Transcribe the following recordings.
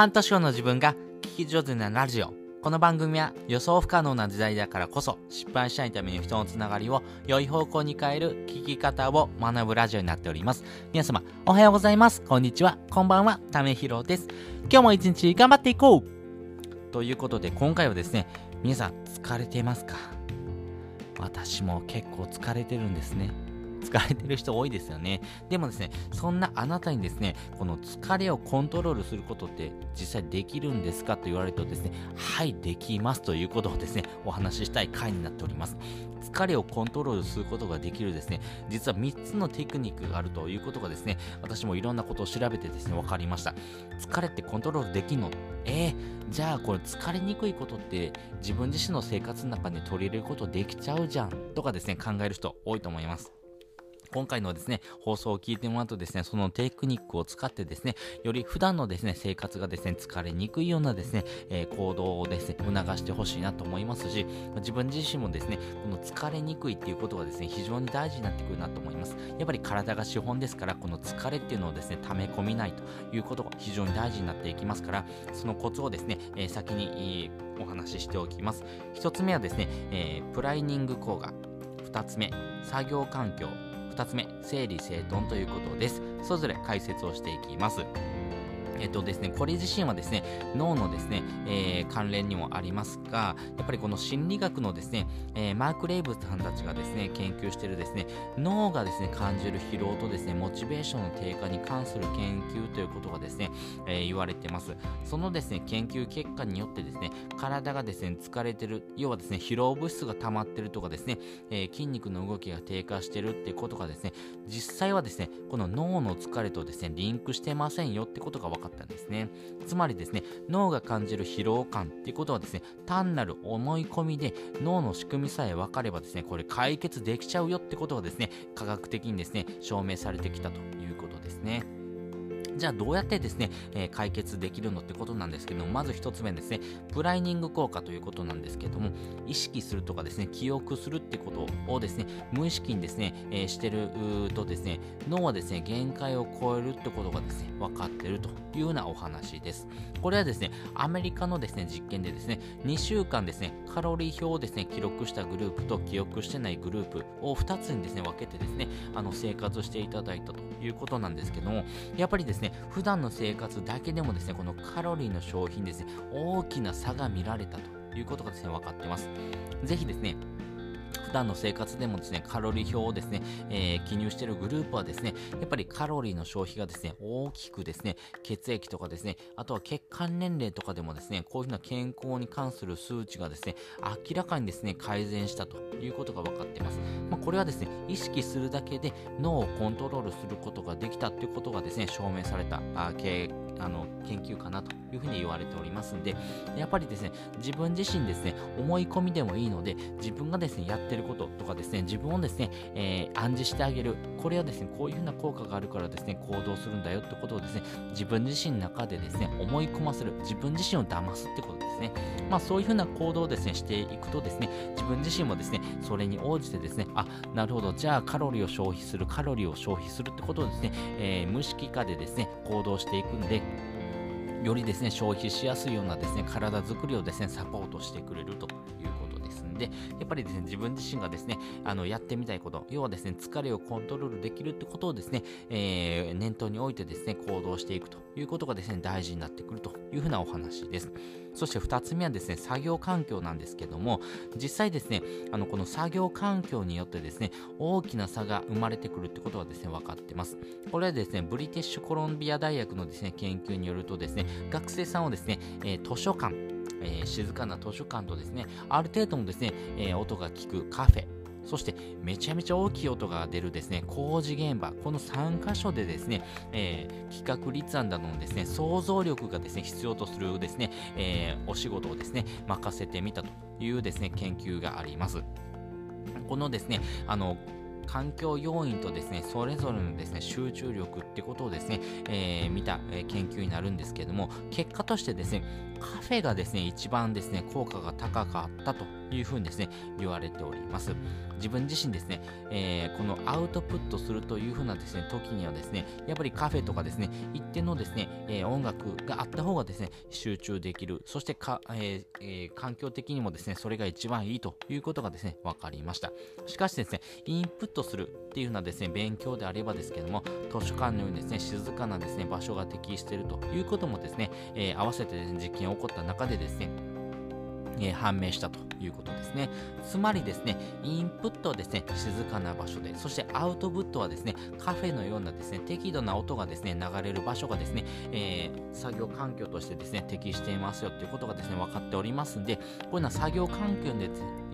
半年後の自分が聞き上手なラジオ。この番組は予想不可能な時代だからこそ失敗しないために人のつながりを良い方向に変える聞き方を学ぶラジオになっております。皆様、おはようございます。こんにちは。こんばんは。ためひろです。今日も一日頑張っていこうということで今回はですね、皆さん疲れていますか？私も結構疲れてるんですね。疲れてる人多いですよね。でもですね、そんなあなたにですね、この疲れをコントロールすることって実際できるんですかと言われるとですね、はい、できますということをですね、お話ししたい回になっております。疲れをコントロールすることができるですね、実は3つのテクニックがあるということがですね、私もいろんなことを調べてですね、分かりました。疲れってコントロールできんの？えー、じゃあこれ疲れにくいことって自分自身の生活の中に取り入れることできちゃうじゃんとかですね、考える人多いと思います。今回のですね、放送を聞いてもらうとですね、そのテクニックを使ってですね、より普段のですね、生活がですね、疲れにくいようなですね、えー、行動をですね、促してほしいなと思いますし、自分自身もですね、この疲れにくいっていうことがですね、非常に大事になってくるなと思います。やっぱり体が資本ですから、この疲れっていうのをですね、溜め込みないということが非常に大事になっていきますから、そのコツをですね、えー、先に、お話ししておきます。一つ目はですね、えプライニング効果。二つ目、作業環境。2つ目、整理整頓ということです。それぞれ解説をしていきます。えっとですね、これ自身はですね、脳のですね、えー、関連にもありますが、やっぱりこの心理学のですね、えー、マーク・レイブさんたちがですね、研究しているですね、脳がですね、感じる疲労とですね、モチベーションの低下に関する研究ということがですね、えー、言われてます。そのですね、研究結果によってですね、体がですね、疲れてる、要はですね、疲労物質が溜まってるとかですね、え筋肉の動きが低下してるってことがですね、実際はですね、この脳の疲れとですね、リンクしてませんよってことが分かったんですね。つまりですね、脳が感じる疲労感っていうことはですね、単なる思い込みで脳の仕組みさえ分かればですね、これ解決できちゃうよってことがですね、科学的にですね、証明されてきたということですね。じゃあどうやってですね、えー、解決できるのってことなんですけども、まず1つ目ですね、プライニング効果ということなんですけども、意識するとかですね、記憶するってことをですね、無意識にですね、えー、してるとですね、脳はですね、限界を超えるってことがですね、分かってるというようなお話です。これはですね、アメリカのですね、実験でですね、2週間ですね、カロリー表をですね、記録したグループと記憶してないグループを2つにですね、分けてですね、あの生活していただいたということなんですけども、やっぱりですね、普段の生活だけでもですね、このカロリーの消費にですね、大きな差が見られたということがですね、分かってます。ぜひですね、普段の生活でもですね、カロリー表をですね、えー、記入しているグループはですね、やっぱりカロリーの消費がですね、大きくですね、血液とかですね、あとは血管年齢とかでもですね、こういうふうな健康に関する数値がですね、明らかにですね、改善したということが分かっています。まあ、これはですね、意識するだけで脳をコントロールすることができたということがですね、証明されたああの研究かなというふうに言われておりますんで、やっぱりですね、自分自身ですね、思い込みでもいいので、自分がですね、やってることとかですね、自分をですね、えー、暗示してあげる。これはですね、こういうふうな効果があるからですね、行動するんだよってことをですね、自分自身の中でですね、思い込ませる。自分自身を騙すってことですね。まあそういうふうな行動をですね、していくとですね、自分自身もですね、それに応じてですね、あ、なるほど、じゃあカロリーを消費する、カロリーを消費するってことをですね、えー、無意識化でですね、行動していくんで、よりですね、消費しやすいようなですね、体づくりをですね、サポートしてくれるということで、やっぱりですね、自分自身がですね、あの、やってみたいこと、要はですね、疲れをコントロールできるってことをですね、えー、念頭に置いてですね、行動していくということがですね、大事になってくるというふうなお話です。そして2つ目はですね、作業環境なんですけども、実際ですね、あのこの作業環境によってですね、大きな差が生まれてくるってことはですね、分かってます。これはですね、ブリティッシュコロンビア大学のですね、研究によるとですね、学生さんをですね、えー、図書館、えー、静かな図書館とですね、ある程度のですね、えー、音が聞くカフェ、そしてめちゃめちゃ大きい音が出るですね、工事現場、この3箇所でですね、えー、企画立案などのですね、想像力がですね、必要とするですね、えー、お仕事をですね、任せてみたというですね、研究があります。このですね、あの、環境要因とですね、それぞれのですね、集中力ってことをですね、えー、見た、えー、研究になるんですけども、結果としてですね、カフェがですね、一番ですね、効果が高かったと。いうふうにですね、言われております。自分自身ですね、えー、このアウトプットするというふうなですね、時にはですね、やっぱりカフェとかですね、一定のですね、えー、音楽があった方がですね、集中できる、そしてか、えーえ、環境的にもですね、それが一番いいということがですね、分かりました。しかしですね、インプットするっていうのはですね、勉強であればですけども、図書館のようにですね、静かなですね、場所が適しているということもですね、えー、合わせて、ね、実験が起こった中でですね、え、判明したということですね。つまりですね、インプットはですね、静かな場所で、そしてアウトプットはですね、カフェのようなですね、適度な音がですね、流れる場所がですね、えー、作業環境としてですね、適していますよということがですね、分かっておりますんで、こういうのは作業環境に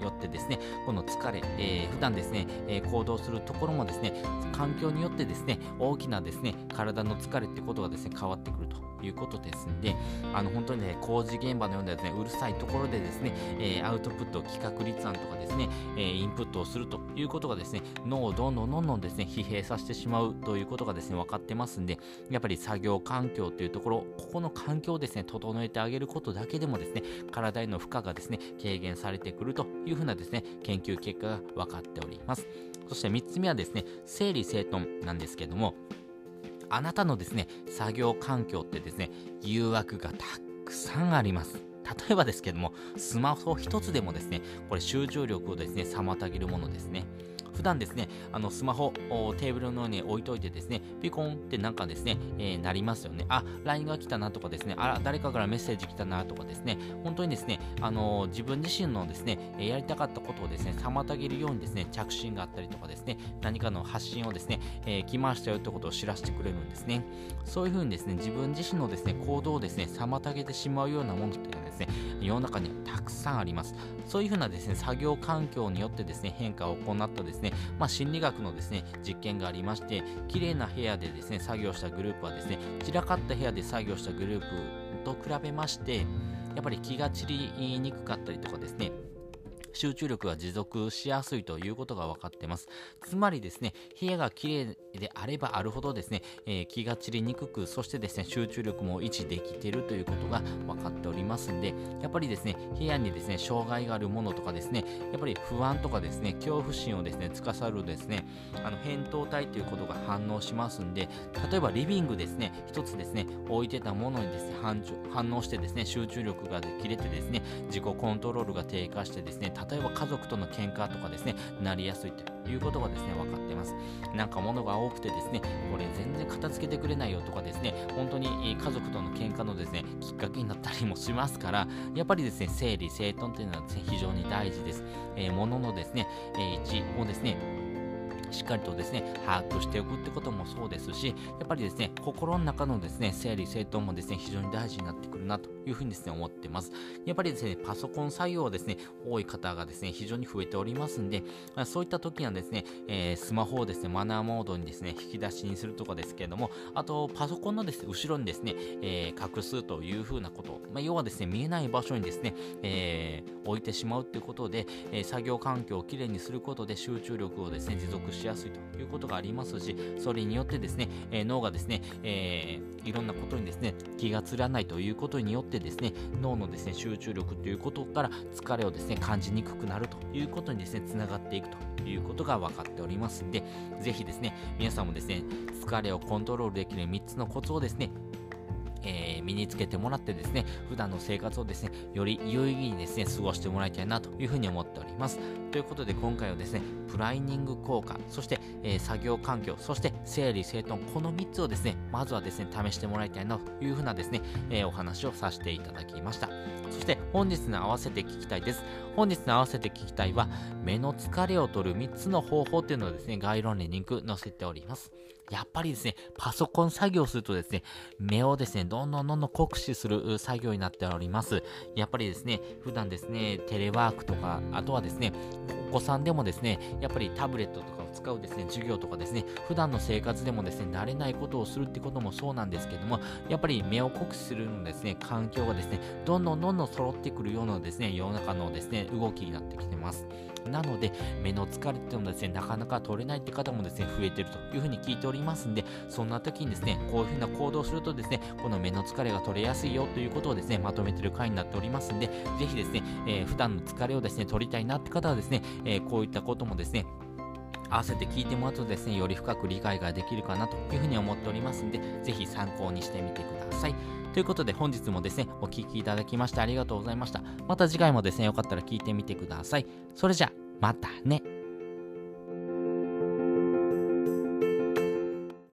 よってですね、この疲れ、えー、普段ですね、えー、行動するところもですね、環境によってですね、大きなですね、体の疲れってことがですね、変わってくるということですんで、あの、本当にね、工事現場のようなですね、うるさいところでですね、ですねえ、アウトプット、企画立案とかですね、え、インプットをするということがですね、脳をどんどんどんどんですね、疲弊させてしまうということがですね、分かってますんで、やっぱり作業環境というところ、ここの環境をですね、整えてあげることだけでもですね、体への負荷がですね、軽減されてくるというふうなですね、研究結果が分かっております。そして3つ目はですね、整理整頓なんですけども、あなたのですね、作業環境ってですね、誘惑がたくさんあります。例えばですけども、スマホ一つでもですね、これ集中力をですね、妨げるものですね。普段ですね、あのスマホをテーブルの上に置いといてですね、ピコンってなんかですね、えー、なりますよね。あ、LINE が来たなとかですね、あら、誰かからメッセージ来たなとかですね、本当にですね、あのー、自分自身のですね、やりたかったことをですね、妨げるようにですね、着信があったりとかですね、何かの発信をですね、えー、来ましたよってことを知らせてくれるんですね。そういうふうにですね、自分自身のですね、行動をですね、妨げてしまうようなものって、世の中にはたくさんあります。そういうふうなですね、作業環境によってですね、変化を行ったですね、まあ、心理学のですね、実験がありまして、綺麗な部屋でですね、作業したグループはですね、散らかった部屋で作業したグループと比べまして、やっぱり気が散りにくかったりとかですね、集中力が持続しやすいということが分かってます。つまりですね、部屋が綺麗であればあるほどですね、えー、気が散りにくく、そしてですね、集中力も維持できているということが分かっておりますんで、やっぱりですね、部屋にですね、障害があるものとかですね、やっぱり不安とかですね、恐怖心をですね、司るですね、あの、扁桃体ということが反応しますんで、例えばリビングですね、一つですね、置いてたものにですね、反応してですね、集中力が切れてですね、自己コントロールが低下してですね、例えば家族との喧嘩とかですね、なりやすいということがですね、分かってます。なんか物が多くてですね、これ全然片付けてくれないよとかですね、本当に家族との喧嘩のですね、きっかけになったりもしますから、やっぱりですね、整理整頓というのは、非常に大事です。えー、物のですね、えー、位置をですね、しっかりとですね、把握しておくってこともそうですし、やっぱりですね、心の中のですね、整理整頓もですね、非常に大事になってくるなというふうにですね、思ってます。やっぱりですね、パソコン作業ですね、多い方がですね、非常に増えておりますんで、そういった時にはですね、えー、スマホをですね、マナーモードにですね、引き出しにするとかですけれども、あと、パソコンのですね、後ろにですね、えー、隠すというふうなこと、まあ、要はですね、見えない場所にですね、えー、置いてしまうということで、え作業環境をきれいにすることで集中力をですね、持続ししやすいということがありますし、それによってですね、え脳がですね、えーいろんなことにですね、気がつらないということによってですね、脳のですね、集中力ということから疲れをですね、感じにくくなるということにですね、つながっていくということが分かっておりますんで、ぜひですね、皆さんもですね、疲れをコントロールできる3つのコツをですね、えー、身につけてもらってですね、普段の生活をですね、より有意義にですね、過ごしてもらいたいなというふうに思っております。ということで今回はですね、プライニング効果、そして、えー、作業環境、そして整理整頓、この3つをですね、まずはですね、試してもらいたいなというふうなですね、えー、お話をさせていただきました。そして本日の合わせて聞きたいです。本日の合わせて聞きたいは、目の疲れを取る3つの方法というのをですね、概論にリンク載せております。やっぱりですね、パソコン作業するとですね、目をですね、どんどんどんどん酷使する作業になっております。やっぱりですね、普段ですね、テレワークとか、あとはですね、お子さんでもですね、やっぱりタブレットとかを使うですね、授業とかですね、普段の生活でもですね、慣れないことをするってこともそうなんですけども、やっぱり目を酷使するのですね、環境がですね、どんどんどんどん揃ってくるようなですね、世の中のですね、動きになってきてます。なので、目の疲れっていうのはですね、なかなか取れないって方もですね、増えてるというふうに聞いておりますんで、そんな時にですね、こういうふうな行動をするとですね、この目の疲れが取れやすいよということをですね、まとめてる回になっておりますんで、ぜひですね、えー、普段の疲れをですね、取りたいなって方はですね、えー、こういったこともですね、合わせて聞いてもらうとですね、より深く理解ができるかなというふうに思っておりますんで、是非参考にしてみてください。ということで本日もですね、お聴きいただきましてありがとうございました。また次回もですね、よかったら聞いてみてください。それじゃ、またね。